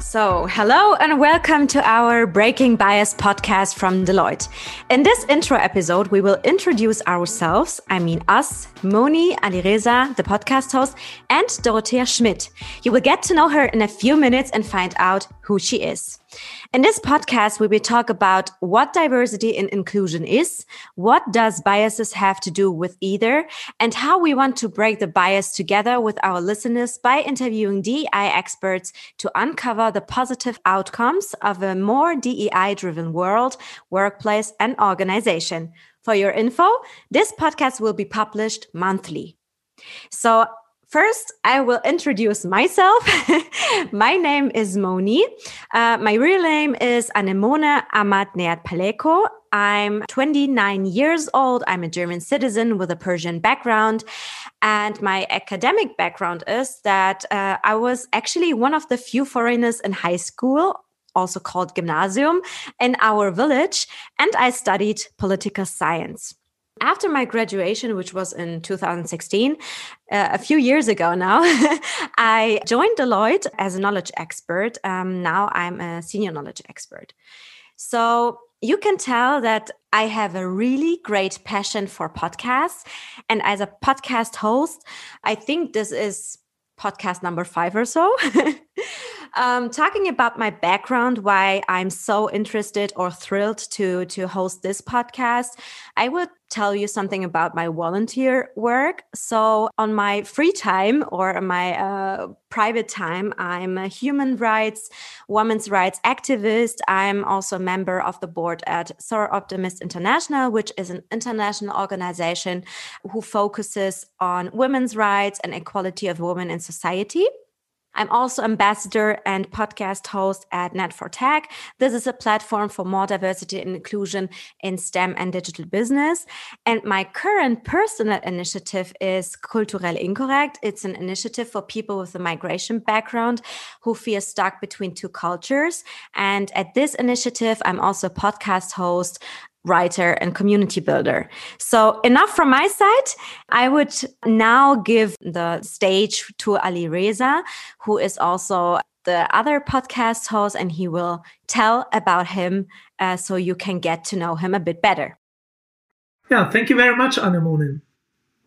So, hello and welcome to our Breaking Bias podcast from Deloitte. In this intro episode, we will introduce ourselves, I mean us, Moni Alireza, the podcast host, and Dorothea Schmidt. You will get to know her in a few minutes and find out who she is. In this podcast, we will talk about what diversity and inclusion is, what does biases have to do with either, and how we want to break the bias together with our listeners by interviewing DEI experts to uncover the positive outcomes of a more DEI driven world, workplace, and organization. For your info, this podcast will be published monthly. So First, I will introduce myself. my name is Moni. Uh, my real name is Anemone Amat Neat Paleko. I'm 29 years old. I'm a German citizen with a Persian background. And my academic background is that uh, I was actually one of the few foreigners in high school also called gymnasium in our village and i studied political science after my graduation, which was in 2016, uh, a few years ago now, I joined Deloitte as a knowledge expert. Um, now I'm a senior knowledge expert. So you can tell that I have a really great passion for podcasts. And as a podcast host, I think this is podcast number five or so. um, talking about my background, why I'm so interested or thrilled to to host this podcast, I would tell you something about my volunteer work. So, on my free time or my uh, private time, I'm a human rights, women's rights activist. I'm also a member of the board at Soroptimist International, which is an international organization who focuses on women's rights and equality of women in society. I'm also ambassador and podcast host at Net4Tech. This is a platform for more diversity and inclusion in STEM and digital business. And my current personal initiative is Culturell Incorrect. It's an initiative for people with a migration background who feel stuck between two cultures. And at this initiative, I'm also a podcast host writer and community builder. So enough from my side. I would now give the stage to Alireza, who is also the other podcast host, and he will tell about him uh, so you can get to know him a bit better. Yeah, thank you very much, Anemone.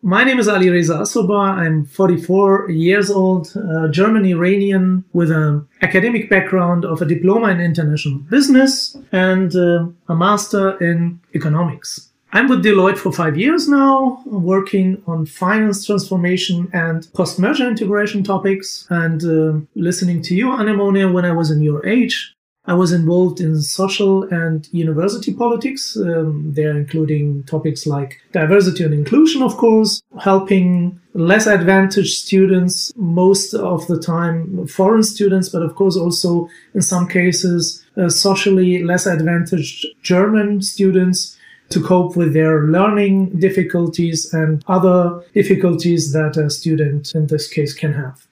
My name is Alireza Assobar. I'm 44 years old, German Iranian with an academic background of a diploma in international business and uh, a master in economics. I'm with Deloitte for five years now, working on finance transformation and post merger integration topics, and uh, listening to you, Anemone, when I was in your age. I was involved in social and university politics, um, there including topics like diversity and inclusion, of course, helping less advantaged students, most of the time foreign students, but of course also in some cases uh, socially less advantaged German students to cope with their learning difficulties and other difficulties that a student in this case can have.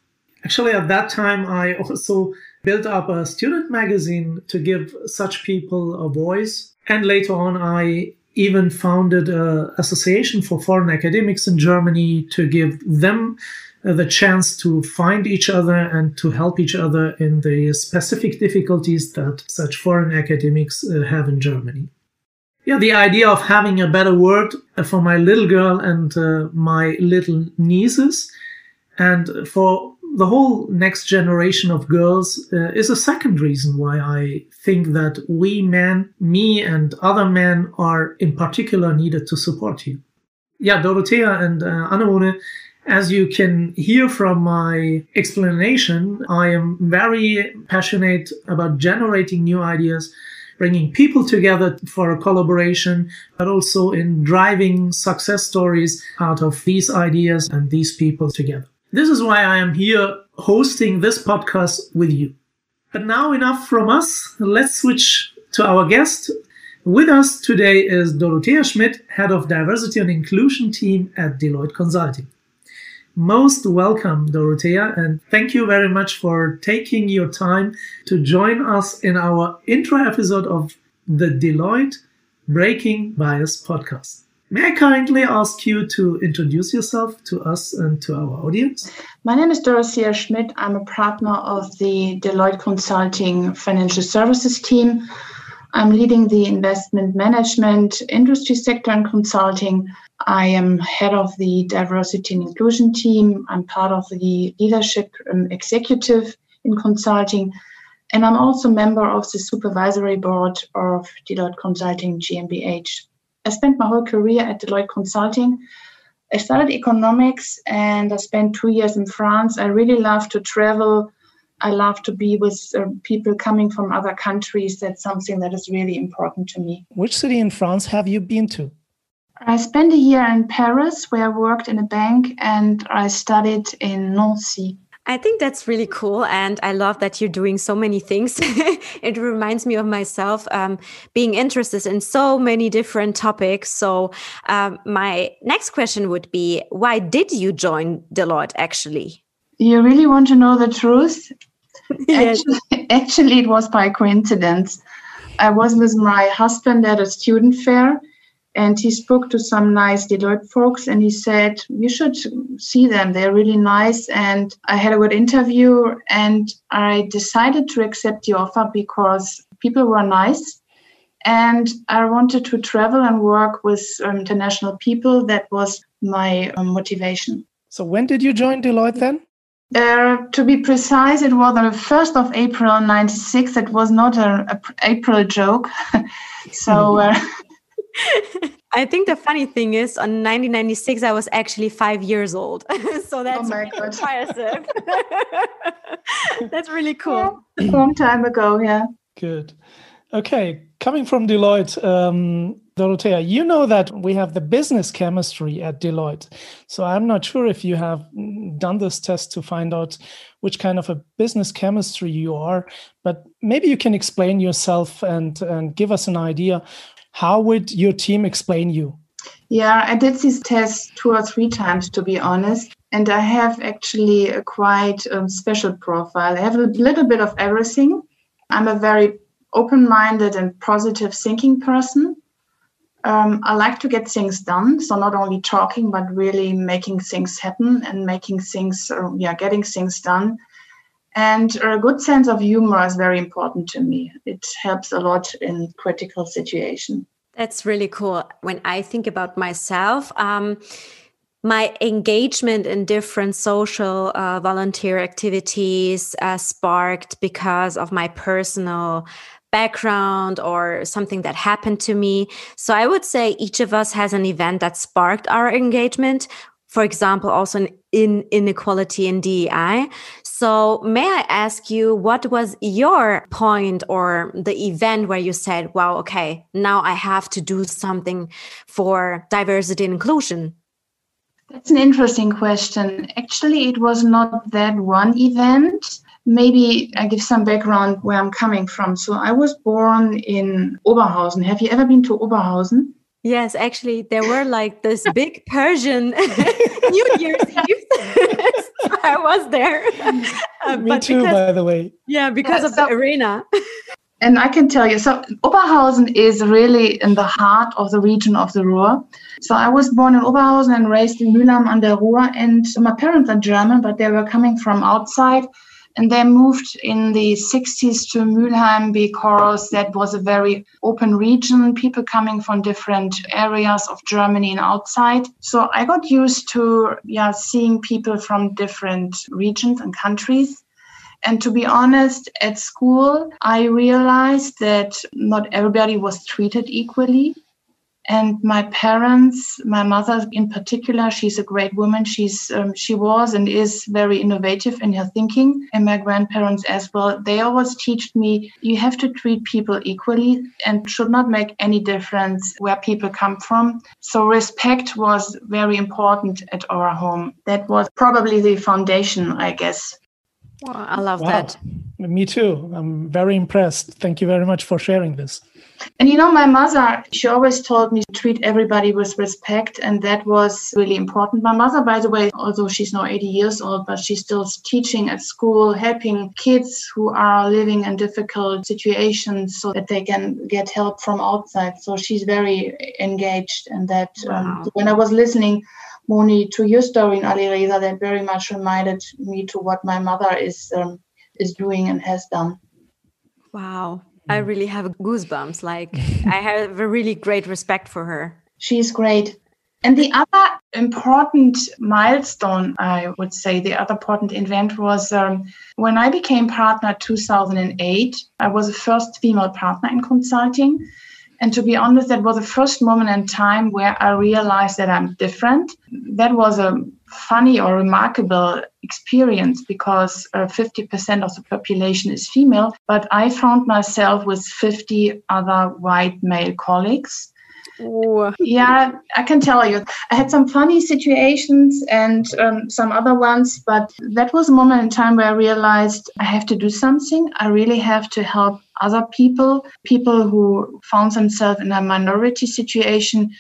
Actually, at that time, I also built up a student magazine to give such people a voice. And later on, I even founded an association for foreign academics in Germany to give them uh, the chance to find each other and to help each other in the specific difficulties that such foreign academics uh, have in Germany. Yeah, the idea of having a better world for my little girl and uh, my little nieces and for the whole next generation of girls uh, is a second reason why I think that we men, me and other men, are in particular needed to support you. Yeah, Dorothea and uh, Anemone, as you can hear from my explanation, I am very passionate about generating new ideas, bringing people together for a collaboration, but also in driving success stories out of these ideas and these people together. This is why I am here hosting this podcast with you. But now enough from us. Let's switch to our guest. With us today is Dorothea Schmidt, Head of Diversity and Inclusion Team at Deloitte Consulting. Most welcome, Dorothea, and thank you very much for taking your time to join us in our intro episode of the Deloitte Breaking Bias podcast. May I kindly ask you to introduce yourself to us and to our audience? My name is Dorothea Schmidt. I'm a partner of the Deloitte Consulting Financial Services team. I'm leading the investment management industry sector and consulting. I am head of the diversity and inclusion team. I'm part of the leadership um, executive in consulting. And I'm also member of the supervisory board of Deloitte Consulting GmbH. I spent my whole career at Deloitte Consulting. I studied economics and I spent two years in France. I really love to travel. I love to be with uh, people coming from other countries. That's something that is really important to me. Which city in France have you been to? I spent a year in Paris where I worked in a bank and I studied in Nancy. I think that's really cool. And I love that you're doing so many things. it reminds me of myself um, being interested in so many different topics. So, um, my next question would be why did you join Deloitte actually? You really want to know the truth? yes. actually, actually, it was by coincidence. I was with my husband at a student fair and he spoke to some nice Deloitte folks and he said, You should see them. They're really nice. And I had a good interview and I decided to accept the offer because people were nice. And I wanted to travel and work with um, international people. That was my um, motivation. So, when did you join Deloitte then? Uh, to be precise, it was on the 1st of April 96. It was not an April joke. so, uh, I think the funny thing is, on 1996, I was actually five years old. so that's oh really impressive. that's really cool. Yeah, a long time ago, yeah. Good. Okay, coming from Deloitte, um, Dorothea, you know that we have the business chemistry at Deloitte. So I'm not sure if you have done this test to find out which kind of a business chemistry you are, but maybe you can explain yourself and, and give us an idea how would your team explain you? Yeah, I did these tests two or three times, to be honest. And I have actually a quite um, special profile. I have a little bit of everything. I'm a very open minded and positive thinking person. Um, I like to get things done. So, not only talking, but really making things happen and making things, uh, yeah, getting things done. And a good sense of humor is very important to me. It helps a lot in critical situations. That's really cool. When I think about myself, um, my engagement in different social uh, volunteer activities uh, sparked because of my personal background or something that happened to me. So I would say each of us has an event that sparked our engagement. For example, also in, in inequality in DEI. So, may I ask you, what was your point or the event where you said, wow, okay, now I have to do something for diversity and inclusion? That's an interesting question. Actually, it was not that one event. Maybe I give some background where I'm coming from. So, I was born in Oberhausen. Have you ever been to Oberhausen? Yes, actually, there were like this big Persian New Year's Eve. I was there. Uh, Me too, because, by the way. Yeah, because yeah, of so, the arena. and I can tell you, so Oberhausen is really in the heart of the region of the Ruhr. So I was born in Oberhausen and raised in Mülheim an der Ruhr. And my parents are German, but they were coming from outside. And they moved in the 60s to Mülheim because that was a very open region, people coming from different areas of Germany and outside. So I got used to yeah, seeing people from different regions and countries. And to be honest, at school, I realized that not everybody was treated equally. And my parents, my mother in particular, she's a great woman. She's um, she was and is very innovative in her thinking, and my grandparents as well. They always teach me you have to treat people equally and should not make any difference where people come from. So respect was very important at our home. That was probably the foundation, I guess. Wow, I love wow. that. Me too. I'm very impressed. Thank you very much for sharing this. And you know, my mother, she always told me to treat everybody with respect, and that was really important. My mother, by the way, although she's now 80 years old, but she's still teaching at school, helping kids who are living in difficult situations so that they can get help from outside. So she's very engaged in that. Um, wow. Um, when I was listening, Moni, to your story in Alireza, that very much reminded me to what my mother is um, is doing and has done. Wow. I mm. really have goosebumps. Like I have a really great respect for her. She's great. And the other important milestone, I would say, the other important event was um, when I became partner 2008. I was the first female partner in consulting. And to be honest, that was the first moment in time where I realized that I'm different. That was a funny or remarkable experience because uh, 50% of the population is female. But I found myself with 50 other white male colleagues Ooh. Yeah, I can tell you. I had some funny situations and um, some other ones, but that was a moment in time where I realized I have to do something. I really have to help other people, people who found themselves in a minority situation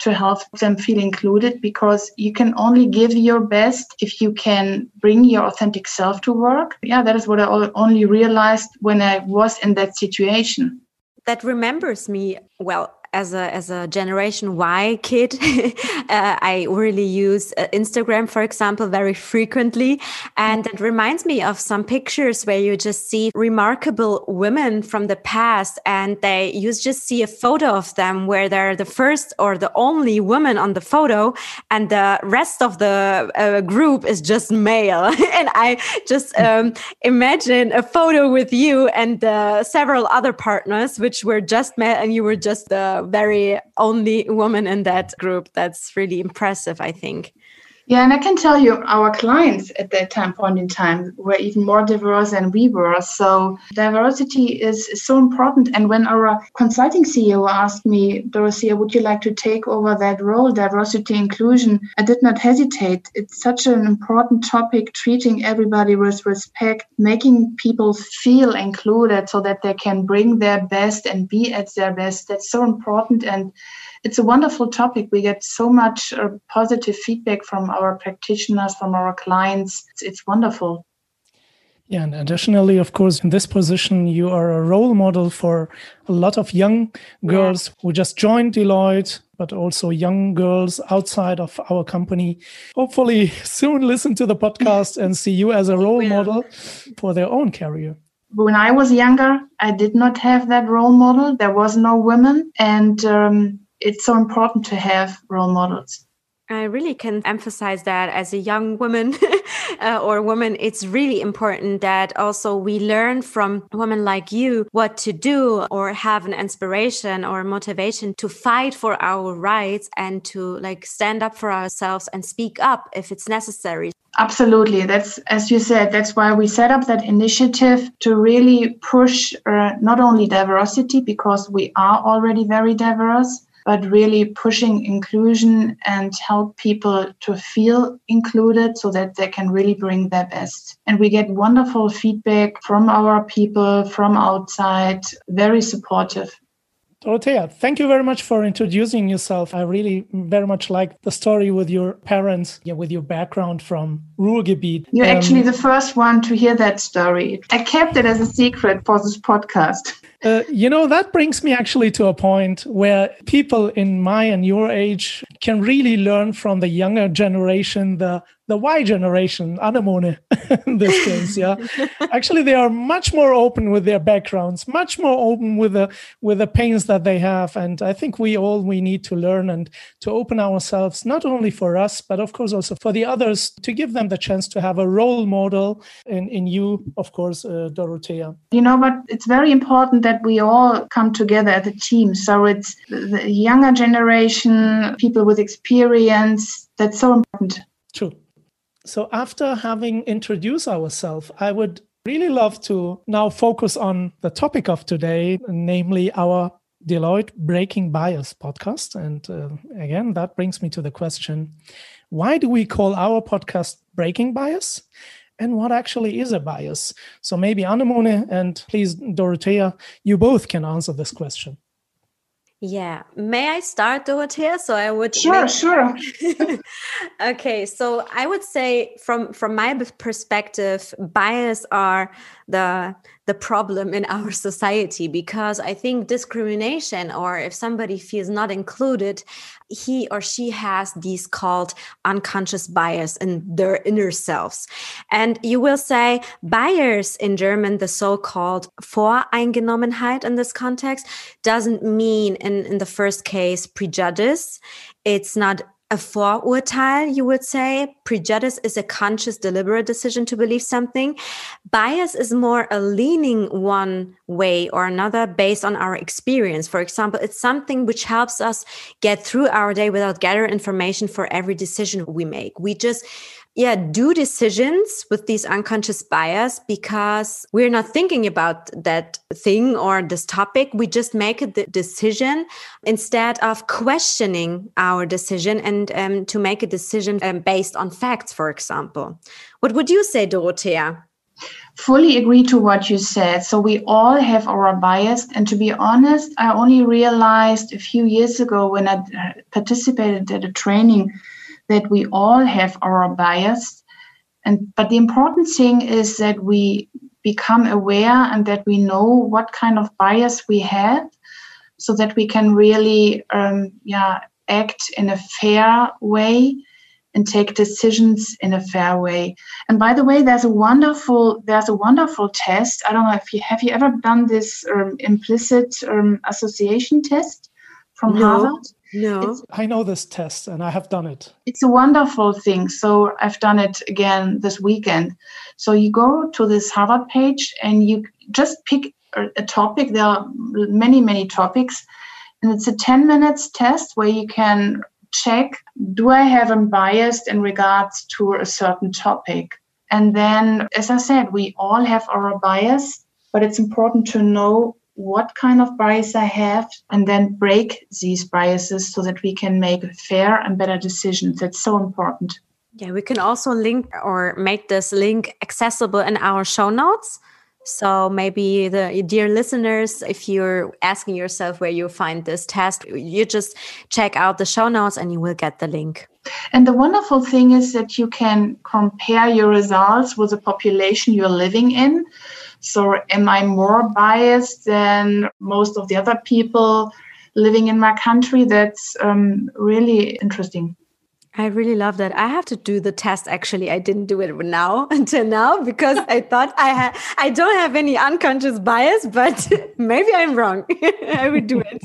to help them feel included because you can only give your best if you can bring your authentic self to work. Yeah, that is what I only realized when I was in that situation. That remembers me well as a as a generation y kid uh, i really use uh, instagram for example very frequently. And it reminds me of some pictures where you just see remarkable women from the past and they you just see a photo of them where they're the first or the only woman on the photo and the rest of the uh, group is just male. And i just um, imagine a photo with you and uh, several other partners which were just male and you were just the very only woman in that group. That's really impressive, I think. Yeah, and I can tell you, our clients at that time point in time were even more diverse than we were. So diversity is, is so important. And when our consulting CEO asked me, Dorothea, would you like to take over that role, diversity inclusion? I did not hesitate. It's such an important topic, treating everybody with respect, making people feel included so that they can bring their best and be at their best. That's so important. And it's a wonderful topic. We get so much uh, positive feedback from our practitioners, from our clients. It's, it's wonderful. Yeah, and additionally, of course, in this position, you are a role model for a lot of young girls yeah. who just joined Deloitte, but also young girls outside of our company. Hopefully, soon listen to the podcast and see you as a role model for their own career. When I was younger, I did not have that role model. There was no women, and um, it's so important to have role models. I really can emphasize that as a young woman uh, or woman, it's really important that also we learn from women like you what to do or have an inspiration or motivation to fight for our rights and to like stand up for ourselves and speak up if it's necessary. Absolutely. That's, as you said, that's why we set up that initiative to really push uh, not only diversity, because we are already very diverse, but really pushing inclusion and help people to feel included so that they can really bring their best. And we get wonderful feedback from our people from outside, very supportive. Dorothea, thank you very much for introducing yourself. I really very much like the story with your parents, yeah, with your background from Ruhrgebiet. You're um, actually the first one to hear that story. I kept it as a secret for this podcast. Uh, you know, that brings me actually to a point where people in my and your age can really learn from the younger generation, the the Y generation, anemone in this case. Yeah, actually, they are much more open with their backgrounds, much more open with the with the pains that they have, and I think we all we need to learn and to open ourselves not only for us, but of course also for the others to give them the chance to have a role model in in you, of course, uh, Dorothea. You know, but it's very important that we all come together as a team. So it's the younger generation, people with experience. That's so important. True. So, after having introduced ourselves, I would really love to now focus on the topic of today, namely our Deloitte Breaking Bias podcast. And uh, again, that brings me to the question why do we call our podcast Breaking Bias? And what actually is a bias? So maybe Anemone and please Dorothea, you both can answer this question. Yeah. May I start, Dorothea? So I would Sure, sure. okay. So I would say from from my perspective, bias are the the problem in our society because I think discrimination or if somebody feels not included, he or she has these called unconscious bias in their inner selves. And you will say bias in German, the so-called Voreingenommenheit in this context, doesn't mean in, in the first case prejudice. It's not a Vorurteil, you would say. Prejudice is a conscious, deliberate decision to believe something. Bias is more a leaning one way or another based on our experience. For example, it's something which helps us get through our day without gather information for every decision we make. We just yeah do decisions with these unconscious bias because we're not thinking about that thing or this topic we just make a decision instead of questioning our decision and um, to make a decision um, based on facts for example what would you say dorothea fully agree to what you said. So we all have our bias. And to be honest, I only realized a few years ago when I uh, participated at a training that we all have our bias. And but the important thing is that we become aware and that we know what kind of bias we have so that we can really um, yeah act in a fair way and take decisions in a fair way. And by the way there's a wonderful there's a wonderful test. I don't know if you have you ever done this um, implicit um, association test from no. harvard no. It's, I know this test and I have done it. It's a wonderful thing. So I've done it again this weekend. So you go to this Harvard page and you just pick a topic. There are many, many topics. And it's a 10 minutes test where you can check do I have a bias in regards to a certain topic? And then, as I said, we all have our bias, but it's important to know what kind of bias I have and then break these biases so that we can make fair and better decisions. That's so important. Yeah, we can also link or make this link accessible in our show notes. So maybe the dear listeners, if you're asking yourself where you find this test, you just check out the show notes and you will get the link. And the wonderful thing is that you can compare your results with the population you're living in. So, am I more biased than most of the other people living in my country? That's um, really interesting. I really love that. I have to do the test. Actually, I didn't do it now until now because I thought I had I don't have any unconscious bias, but maybe I'm wrong. I would do it.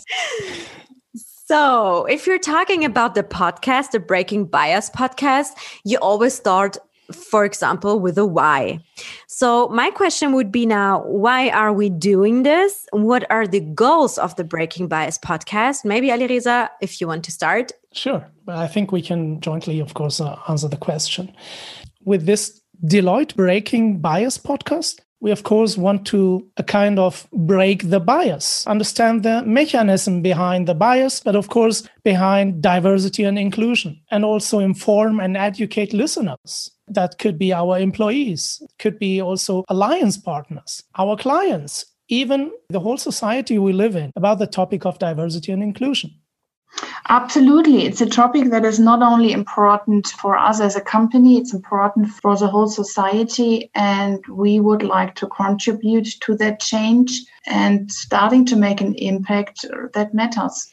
So, if you're talking about the podcast, the Breaking Bias podcast, you always start for example, with a why. So, my question would be now why are we doing this? What are the goals of the Breaking Bias podcast? Maybe Alireza, if you want to start. Sure. I think we can jointly, of course, uh, answer the question. With this Deloitte Breaking Bias podcast, we of course want to a kind of break the bias understand the mechanism behind the bias but of course behind diversity and inclusion and also inform and educate listeners that could be our employees could be also alliance partners our clients even the whole society we live in about the topic of diversity and inclusion Absolutely. It's a topic that is not only important for us as a company, it's important for the whole society. And we would like to contribute to that change and starting to make an impact that matters.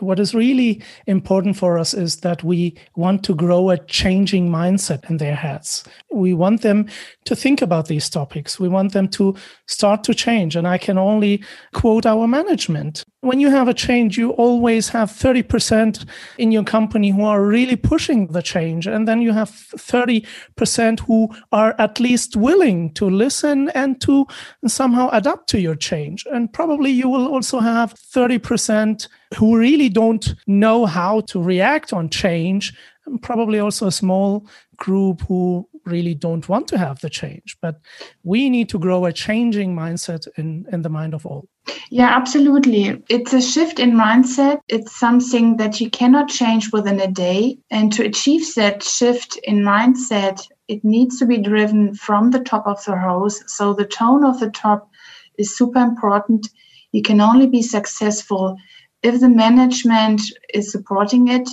What is really important for us is that we want to grow a changing mindset in their heads. We want them to think about these topics. We want them to start to change. And I can only quote our management when you have a change, you always have 30% in your company who are really pushing the change. And then you have 30% who are at least willing to listen and to somehow adapt to your change. And probably you will also have 30% who really don't know how to react on change. And probably also a small group who really don't want to have the change. But we need to grow a changing mindset in, in the mind of all. Yeah, absolutely. It's a shift in mindset. It's something that you cannot change within a day. And to achieve that shift in mindset, it needs to be driven from the top of the house. So the tone of the top is super important. You can only be successful if the management is supporting it,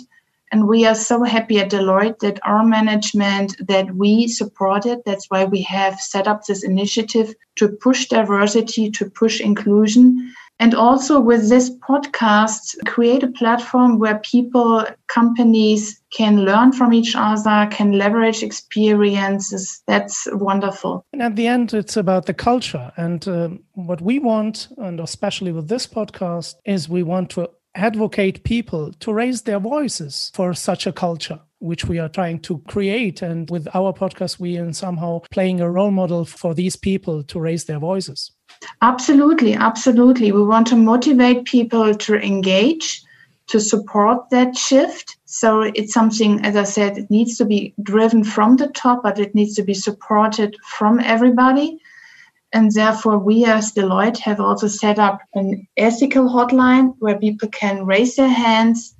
and we are so happy at Deloitte that our management that we support it. That's why we have set up this initiative to push diversity, to push inclusion. And also with this podcast, create a platform where people, companies can learn from each other, can leverage experiences. That's wonderful. And at the end, it's about the culture. And uh, what we want, and especially with this podcast, is we want to advocate people to raise their voices for such a culture which we are trying to create. And with our podcast we are somehow playing a role model for these people to raise their voices. Absolutely absolutely. We want to motivate people to engage to support that shift. So it's something as i said it needs to be driven from the top but it needs to be supported from everybody and therefore, we as Deloitte have also set up an ethical hotline where people can raise their hands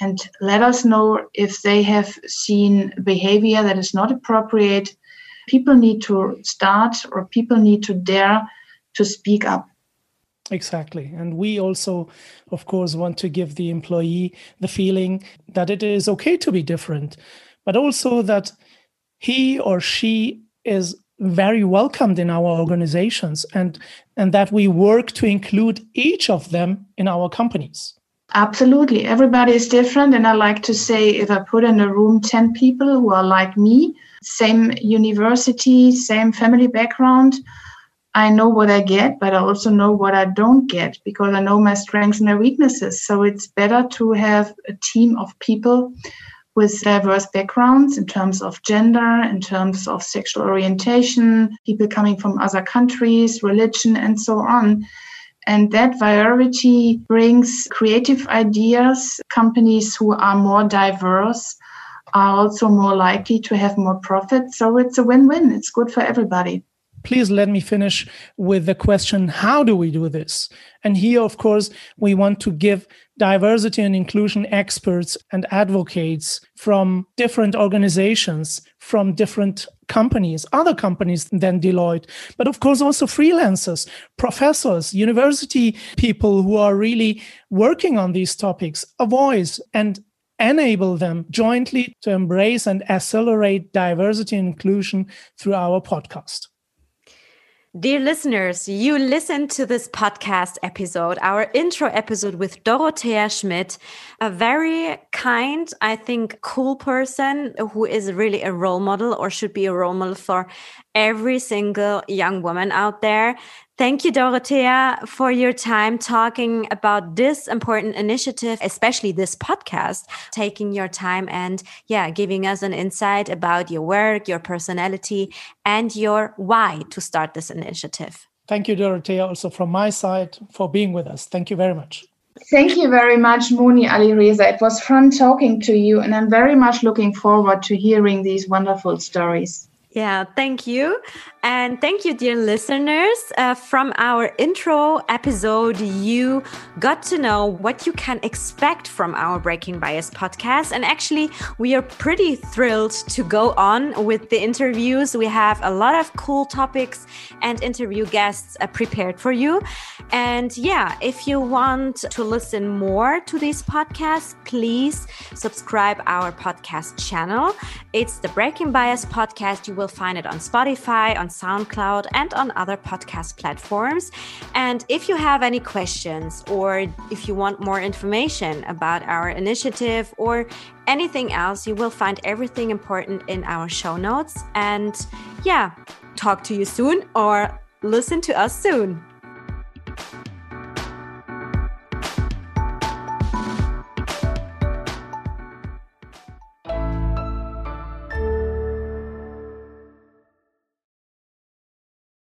and let us know if they have seen behavior that is not appropriate. People need to start or people need to dare to speak up. Exactly. And we also, of course, want to give the employee the feeling that it is okay to be different, but also that he or she is very welcomed in our organizations and and that we work to include each of them in our companies. Absolutely. Everybody is different and i like to say if i put in a room 10 people who are like me same university same family background i know what i get but i also know what i don't get because i know my strengths and my weaknesses. So it's better to have a team of people with diverse backgrounds in terms of gender, in terms of sexual orientation, people coming from other countries, religion, and so on. And that variety brings creative ideas. Companies who are more diverse are also more likely to have more profit. So it's a win win. It's good for everybody. Please let me finish with the question how do we do this? And here, of course, we want to give diversity and inclusion experts and advocates from different organizations, from different companies, other companies than Deloitte, but of course also freelancers, professors, university people who are really working on these topics, a voice and enable them jointly to embrace and accelerate diversity and inclusion through our podcast. Dear listeners, you listened to this podcast episode, our intro episode with Dorothea Schmidt, a very kind, I think, cool person who is really a role model or should be a role model for every single young woman out there. Thank you, Dorothea, for your time talking about this important initiative, especially this podcast, taking your time and, yeah, giving us an insight about your work, your personality, and your why to start this initiative. Thank you, Dorothea, also from my side for being with us. Thank you very much. Thank you very much, Moni Alireza. It was fun talking to you, and I'm very much looking forward to hearing these wonderful stories. Yeah, thank you. And thank you, dear listeners. Uh, from our intro episode, you got to know what you can expect from our Breaking Bias podcast. And actually, we are pretty thrilled to go on with the interviews. We have a lot of cool topics and interview guests uh, prepared for you. And yeah, if you want to listen more to this podcast, please subscribe our podcast channel. It's the Breaking Bias podcast. You will find it on Spotify, on SoundCloud, and on other podcast platforms. And if you have any questions or if you want more information about our initiative or anything else, you will find everything important in our show notes. And yeah, talk to you soon or listen to us soon.